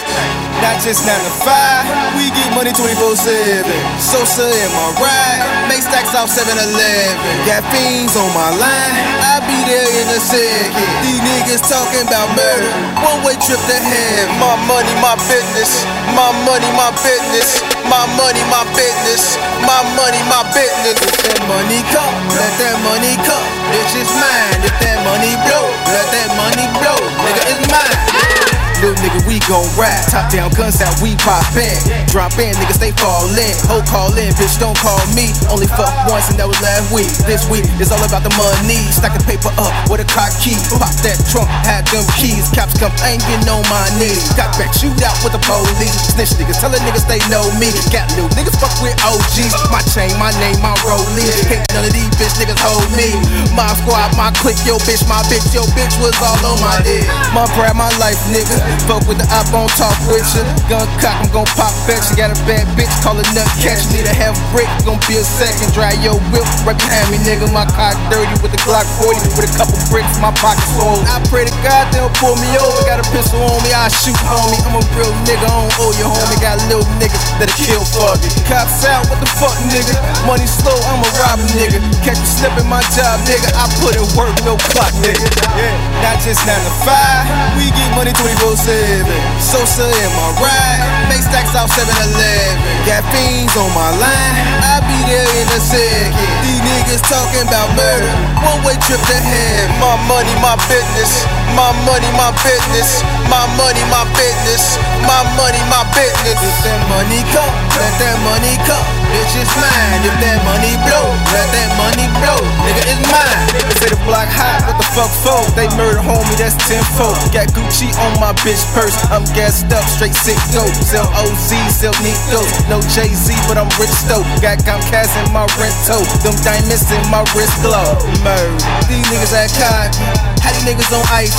Not just 9 to 5, we get money 24 7. Sosa in my ride, make stacks off 7 Eleven. Got fiends on my line, I'll be there in a second. These niggas talking about murder, one way trip to heaven. My money, my business. My money, my business. My money, my business. My money, my business. If that money come, let that money come. Bitch, it's mine. If that money blow, let that money blow. Nigga, it's mine. Little nigga, we gon' rap. Top down guns out, we pop in. Drop in, niggas, they fall in. Ho, call in, bitch, don't call me. Only fuck once, and that was last week. This week is all about the money. Stack the paper up with a cock key. Pop that trunk, had them keys. Cops come, getting on my knees. Got back, shoot out with the police. Snitch niggas, tell tellin' niggas they know me. Got little niggas fuck with OGs. My chain, my name, my rollie. Can't none of these bitch niggas hold me. My squad, my clique, yo bitch, my bitch, yo bitch was all on my dick. My pride, my life, nigga. Fuck with the op, on talk with ya. Gun cock, I'm gon' pop back. She got a bad bitch, call her nut catch. Need a half brick, gon' be a second. Dry your whip right behind me, nigga. My cock dirty with the Glock 40 with a couple bricks, my pockets full. I pray to God they don't pull me over. Got a pistol on me, I shoot homie. I'm a real nigga, I don't owe you homie. Got little niggas that'll kill for me. Cops out, what the fuck, nigga? Money slow, I'm a robber, nigga. Catch you slipping my job, nigga. I put in work, no clock, nigga. Yeah, not just 9 to 5. We get money 24 7. Sosa in my ride. Make stacks off 7 Eleven. Got fiends on my line. I'll be there in a second. These niggas talking about murder. One way trip to heaven. My money, my business. My money, my business. My money, my business. My money, my business. If that money come, let that money come. Bitch, it's mine. If that money blow, let that money blow. Nigga, it's mine. They say the block hot, what the fuck for? They murder homie, that's 10 fold. Got Gucci on my bitch purse. I'm gassed up, straight sick dope. Oh. Sell OZ, sell Nico. No Jay Z, but I'm rich though. Got Comcast in my rent rento. Them diamonds in my wrist glow. Murder. These niggas act cocky. How these niggas on ice?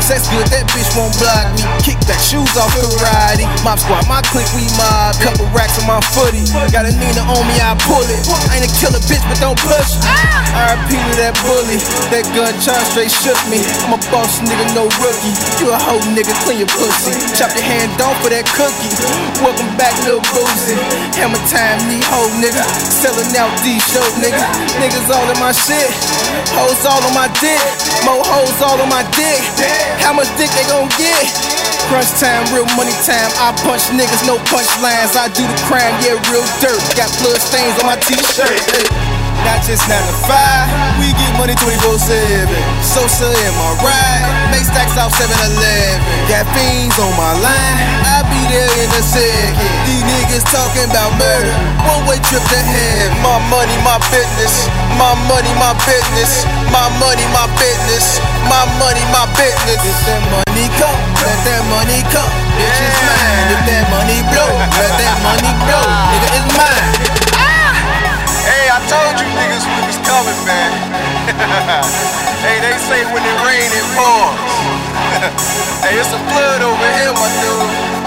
Sex good, that bitch won't block me. Kick that shoes off karate. Mob squad, my clique, we mob. Couple racks on my footy. Got a Nina on me, I pull it. I ain't a killer bitch, but don't push. RP to that bully. That gun charge straight shook me. I'm a boss nigga, no rookie. You a hoe nigga, clean your pussy. Chop your hand off for that cookie. Welcome back, little boozy. Hammer time, me hoe nigga. Selling out these shows, nigga. Niggas all in my shit. Hoes all on my dick. More hoes all on my dick. How much dick they gon' get? Crunch time, real money time. I punch niggas, no punchlines. I do the crime, yeah, real dirt. Got blood stains on my t-shirt. Not just 9 to 5, we get money 24 7. Sosa in my ride, make stacks off 7 Eleven. Got fiends on my line, There in a. These niggas talking about murder, one way trip to heaven. My money, my business, my money, my business, my money, my business, my money, my business. If that money come, let that money come. Bitch, it's mine. If that money blow, let that money blow. Nigga, it's mine. Ah! Hey, I told you niggas we was coming, man. hey, they say when it rain, it pours. hey, it's a flood over here, my dude.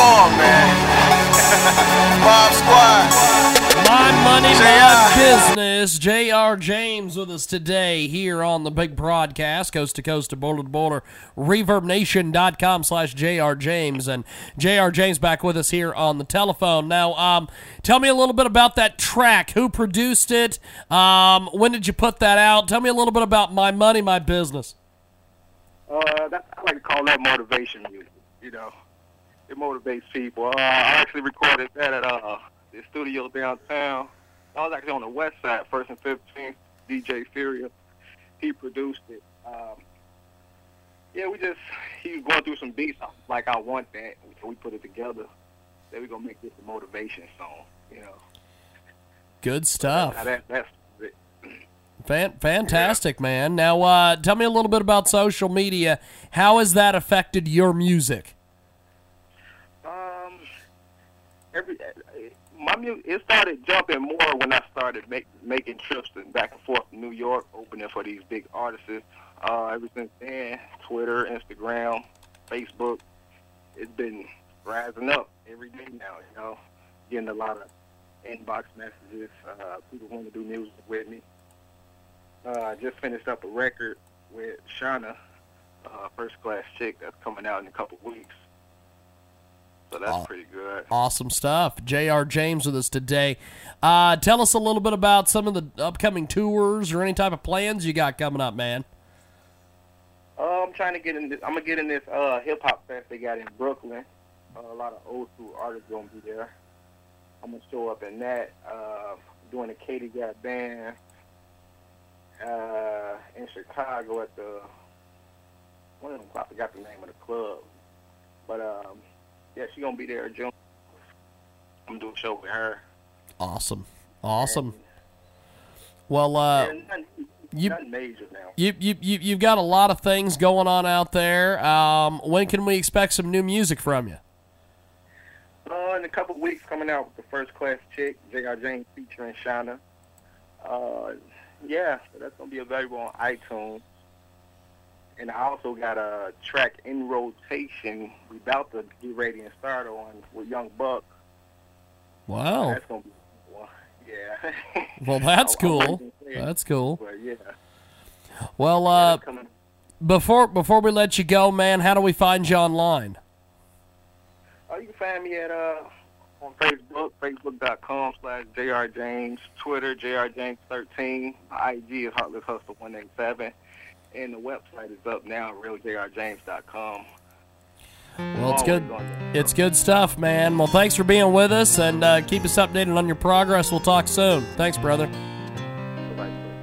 It's storm, man. Mob Squad. My money, my business. J.R. James with us today here on the big broadcast, coast to coast to border to border, reverbnation.com slash J.R. James. And J.R. James back with us here on the telephone. Now, um, tell me a little bit about that track. Who produced it? Um, when did you put that out? Tell me a little bit about My Money, My Business. Uh, that, I like to call that motivation music. You know, it motivates people. Uh, I actually recorded that at uh, the studio downtown. I was actually on the west side, First and 15th. DJ Furia, he produced it. Um, yeah, we just he was going through some beats. I was like, I want that, so we put it together. Then we gonna make this a motivation song. You know, Good stuff. Now that, that's it. Fan- fantastic, man. Now, uh, tell me a little bit about social media. How has that affected your music? Um, every my music it started jumping more when I started make, making trips and back and forth to New York, opening for these big artists. Uh, ever since then, Twitter, Instagram, Facebook, it's been rising up every day now. You know, getting a lot of inbox messages. Uh, people want to do music with me. Uh, I just finished up a record with Shauna, uh, First Class Chick, that's coming out in a couple weeks. So that's Aw. pretty good. Awesome stuff. J.R. James with us today. Uh, tell us a little bit about some of the upcoming tours or any type of plans you got coming up, man. Uh, I'm trying to get in. This, I'm gonna get in this uh, hip hop fest they got in Brooklyn. Uh, a lot of old school artists gonna be there. I'm gonna show up in that. Uh, doing a Katie Got Bandz uh, in Chicago at the one of them. I forgot the name of the club, but um, yeah, she gonna be there in June. I'm doing a show with her. Awesome. Awesome. Well, uh, Yeah, nothing, you- nothing major now. you, you, you, you've got a lot of things going on out there. Um, when can we expect some new music from you? Uh, in a couple of weeks, coming out with the first class chick, J.R. James featuring Shauna. Uh, yeah, so that's gonna be available on iTunes. And I also got a track in rotation. We about to get ready and start on with Young Buck. Wow. That's gonna be well, yeah. Well, that's I'm cool. waiting to say it, That's cool. But yeah, Well, uh, before before we let you go, man, how do we find you online? Oh, you can find me at uh on Facebook, facebook.com slash Jr James, Twitter Jr James thirteen, IG is Heartless Hustle one eight seven, and the website is up now, at realjrjames.com. Well, it's good. It's good stuff, man. Well, thanks for being with us, and uh, keep us updated on your progress. We'll talk soon. Thanks, brother.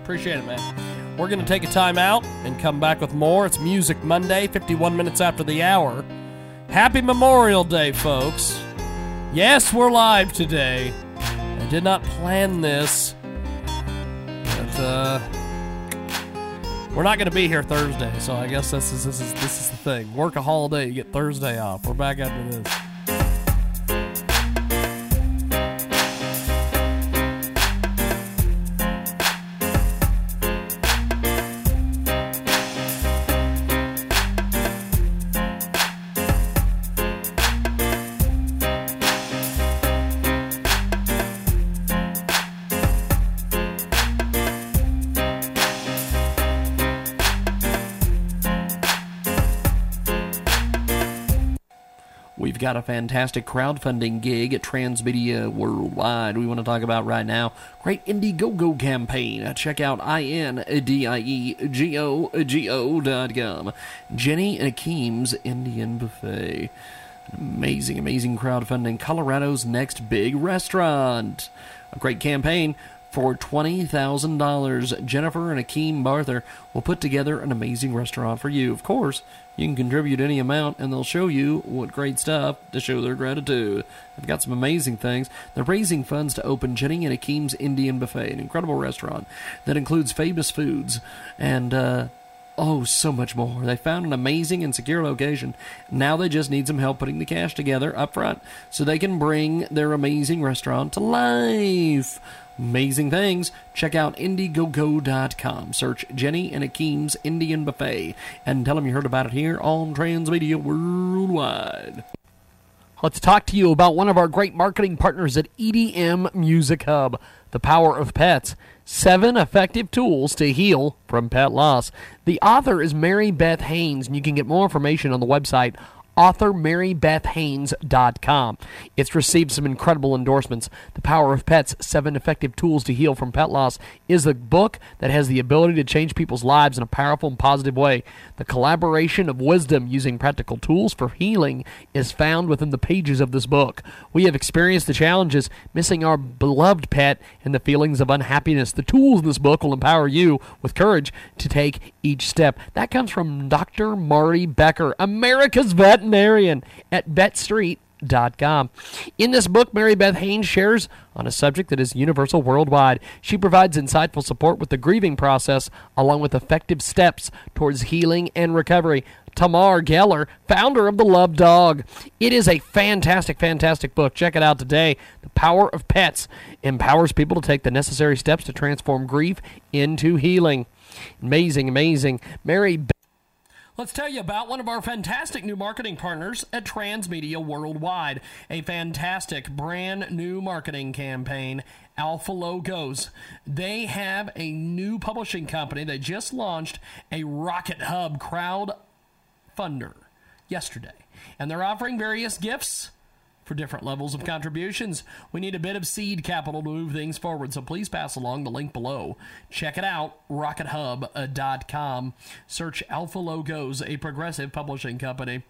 Appreciate it, man. We're going to take a time out and come back with more. It's Music Monday, 51 minutes after the hour. Happy Memorial Day, folks. Yes, we're live today. I did not plan this, but uh, we're not going to be here Thursday, so I guess this is this is this is the thing. Work a holiday, you get Thursday off. We're back after this. Got a fantastic crowdfunding gig at Transmedia Worldwide. We want to talk about right now. Great Indiegogo campaign. Uh, check out com. Jenny and Akeem's Indian Buffet. Amazing, amazing crowdfunding. Colorado's next big restaurant. A great campaign. For $20,000, Jennifer and Akeem Barther will put together an amazing restaurant for you. Of course, you can contribute any amount and they'll show you what great stuff to show their gratitude. They've got some amazing things. They're raising funds to open Jenny and Akeem's Indian Buffet, an incredible restaurant that includes famous foods and, uh, Oh, so much more. They found an amazing and secure location. Now they just need some help putting the cash together up front so they can bring their amazing restaurant to life. Amazing things. Check out Indiegogo.com. Search Jenny and Akeem's Indian Buffet and tell them you heard about it here on Transmedia Worldwide. Let's talk to you about one of our great marketing partners at EDM Music Hub, the power of pets. Seven effective tools to heal from pet loss. The author is Mary Beth Haynes, and you can get more information on the website authormarybethhaynes.com. It's received some incredible endorsements. The Power of Pets Seven Effective Tools to Heal from Pet Loss is a book that has the ability to change people's lives in a powerful and positive way. The collaboration of wisdom using practical tools for healing is found within the pages of this book. We have experienced the challenges missing our beloved pet and the feelings of unhappiness. The tools in this book will empower you with courage to take each step. That comes from Dr. Marty Becker, America's veterinarian at VetStreet.com. In this book, Mary Beth Haynes shares on a subject that is universal worldwide. She provides insightful support with the grieving process, along with effective steps towards healing and recovery. Tamar Geller, founder of The Love Dog. It is a fantastic, fantastic book. Check it out today. The Power of Pets empowers people to take the necessary steps to transform grief into healing. Amazing, amazing. Mary Let's tell you about one of our fantastic new marketing partners at Transmedia Worldwide. A fantastic brand new marketing campaign, Alpha Logos. They have a new publishing company. They just launched a Rocket Hub crowd funder yesterday, and they're offering various gifts for different levels of contributions. We need a bit of seed capital to move things forward, so please pass along the link below. Check it out, rockethub.com. Uh, Search Alpha Logos, a progressive publishing company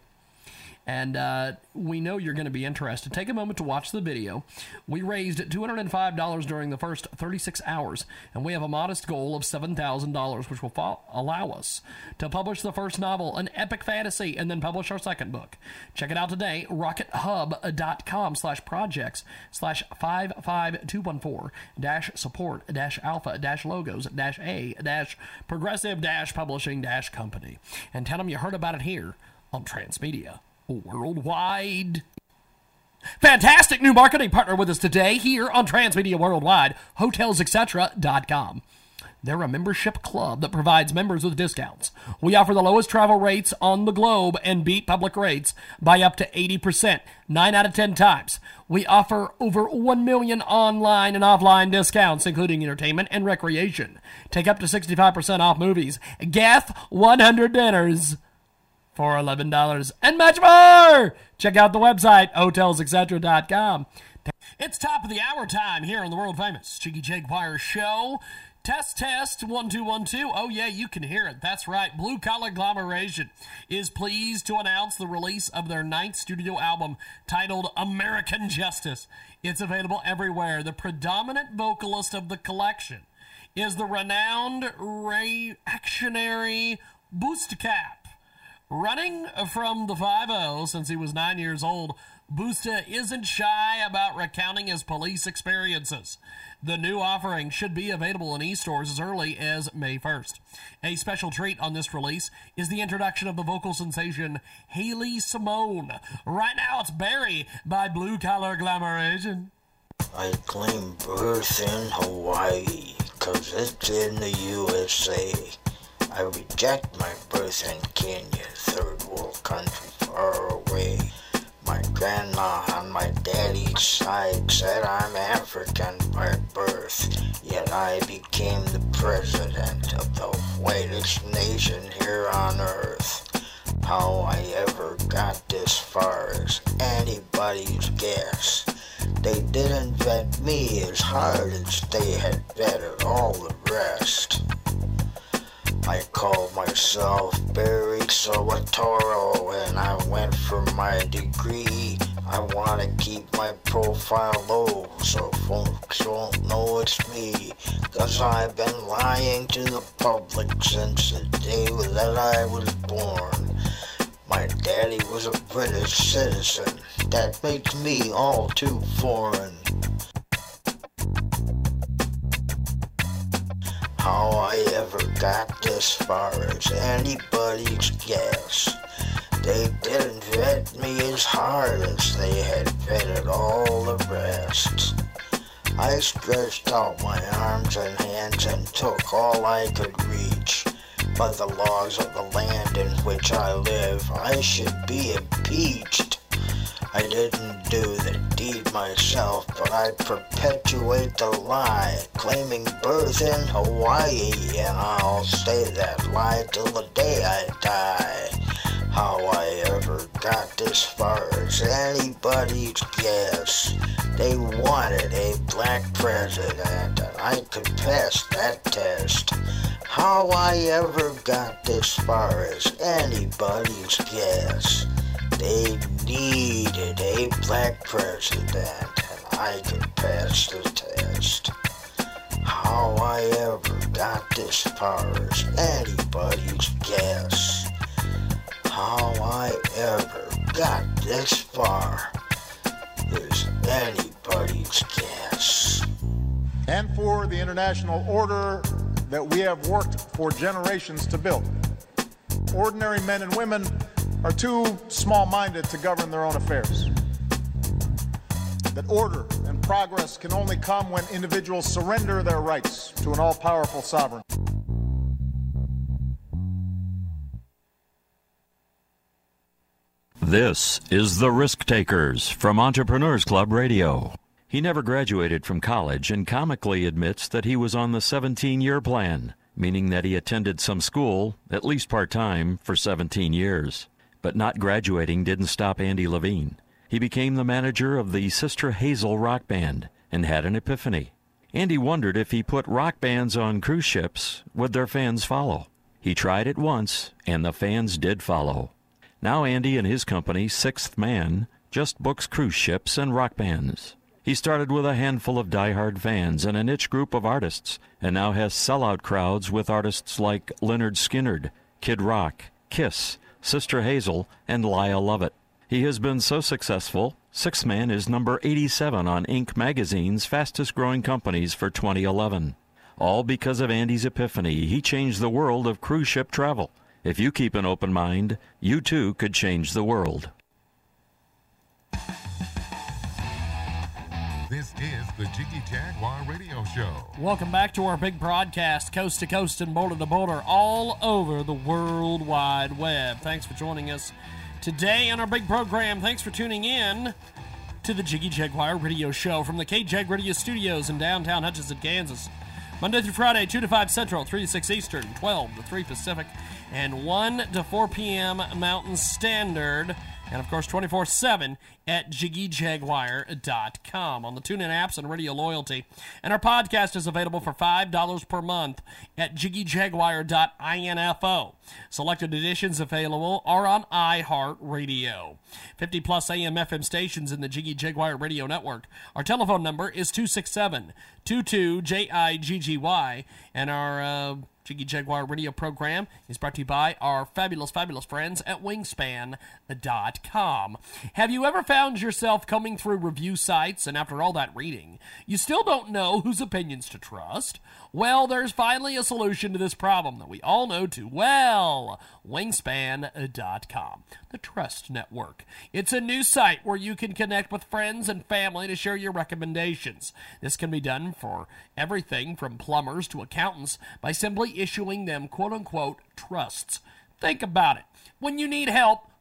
and uh, we know you're going to be interested. Take a moment to watch the video. We raised $205 during the first 36 hours, and we have a modest goal of $7,000, which will fo- allow us to publish the first novel, an epic fantasy, and then publish our second book. Check it out today, rockethub.com slash projects slash 55214 dash support dash alpha dash logos dash a dash progressive dash publishing dash company. And tell them you heard about it here on Transmedia worldwide. Fantastic new marketing partner with us today here on Transmedia Worldwide, hotelsetc.com. They're a membership club that provides members with discounts. We offer the lowest travel rates on the globe and beat public rates by up to 80%, 9 out of 10 times. We offer over 1 million online and offline discounts, including entertainment and recreation. Take up to 65% off movies. Get 100 dinners for $11 and much more. Check out the website, hotelsetc.com. It's top of the hour time here on the world famous Jiggy Jaguar Show. Test, test, one, two, one, two. Oh, yeah, you can hear it. That's right. Blue Collar Agglomeration is pleased to announce the release of their ninth studio album titled American Justice. It's available everywhere. The predominant vocalist of the collection is the renowned reactionary Boost Cap. Running from the 5 since he was nine years old, Busta isn't shy about recounting his police experiences. The new offering should be available in e-stores as early as May 1st. A special treat on this release is the introduction of the vocal sensation Haley Simone. Right now it's Barry by Blue Collar Glamoration. I claim birth in Hawaii, cause it's in the USA. I reject my birth in Kenya, third world country far away. My grandma on my daddy's side said I'm African by birth, yet I became the president of the whitest nation here on earth. How I ever got this far is anybody's guess. They didn't vet me as hard as they had vetted all the rest. I called myself Barry Soetoro and I went for my degree. I want to keep my profile low so folks won't know it's me. Cause I've been lying to the public since the day that I was born. My daddy was a British citizen. That makes me all too foreign. How I ever got this far is anybody's guess. They didn't vet me as hard as they had vetted all the rest. I stretched out my arms and hands and took all I could reach. By the laws of the land in which I live, I should be impeached. I didn't do the deed myself, but I perpetuate the lie, claiming birth in Hawaii, and I'll say that lie till the day I die. How I ever got this far is anybody's guess. They wanted a black president, and I could pass that test. How I ever got this far is anybody's guess. They needed a black president, and I could pass the test. How I ever got this far is anybody's guess. How I ever got this far is anybody's guess. and for the international order that we have worked for generations to build. Ordinary men and women are too small minded to govern their own affairs. That order and progress can only come when individuals surrender their rights to an all powerful sovereign. This is The Risk Takers from Entrepreneurs Club Radio. He never graduated from college and comically admits that he was on the 17 year plan, meaning that he attended some school, at least part time, for 17 years. But not graduating didn't stop Andy Levine. He became the manager of the Sister Hazel rock band and had an epiphany. Andy wondered if he put rock bands on cruise ships, would their fans follow? He tried it once, and the fans did follow. Now Andy and his company, Sixthman, just books cruise ships and rock bands. He started with a handful of die-hard fans and a niche group of artists, and now has sellout crowds with artists like Lynyrd Skynyrd, Kid Rock, Kiss, Sister Hazel, and Lyle Lovett. He has been so successful, Sixthman is number 87 on Inc. magazine's fastest growing companies for 2011. All because of Andy's epiphany, he changed the world of cruise ship travel. If you keep an open mind, you too could change the world. This is the Jiggy Jaguar Radio Show. Welcome back to our big broadcast, coast to coast and border to border, all over the World Wide Web. Thanks for joining us today on our big program. Thanks for tuning in to the Jiggy Jaguar Radio Show from the KJAG Radio Studios in downtown Hutchinson, Kansas. Monday through Friday, 2 to 5 Central, 3 to 6 Eastern, 12 to 3 Pacific, and 1 to 4 p.m. Mountain Standard. And of course 24 7 at jiggyjaguar.com on the TuneIn apps and Radio Loyalty. And our podcast is available for $5 per month at jiggyjaguar.info. Selected editions available are on iHeartRadio. 50 plus AM FM stations in the Jiggy Jaguar Radio Network. Our telephone number is 267 22 JIGGY, and our uh, Jiggy Jaguar radio program is brought to you by our fabulous, fabulous friends at Wingspan.com. Have you ever found yourself coming through review sites and after all that reading, you still don't know whose opinions to trust? Well, there's finally a solution to this problem that we all know too well Wingspan.com, the Trust Network. It's a new site where you can connect with friends and family to share your recommendations. This can be done for everything from plumbers to accountants by simply issuing them quote unquote trusts. Think about it. When you need help,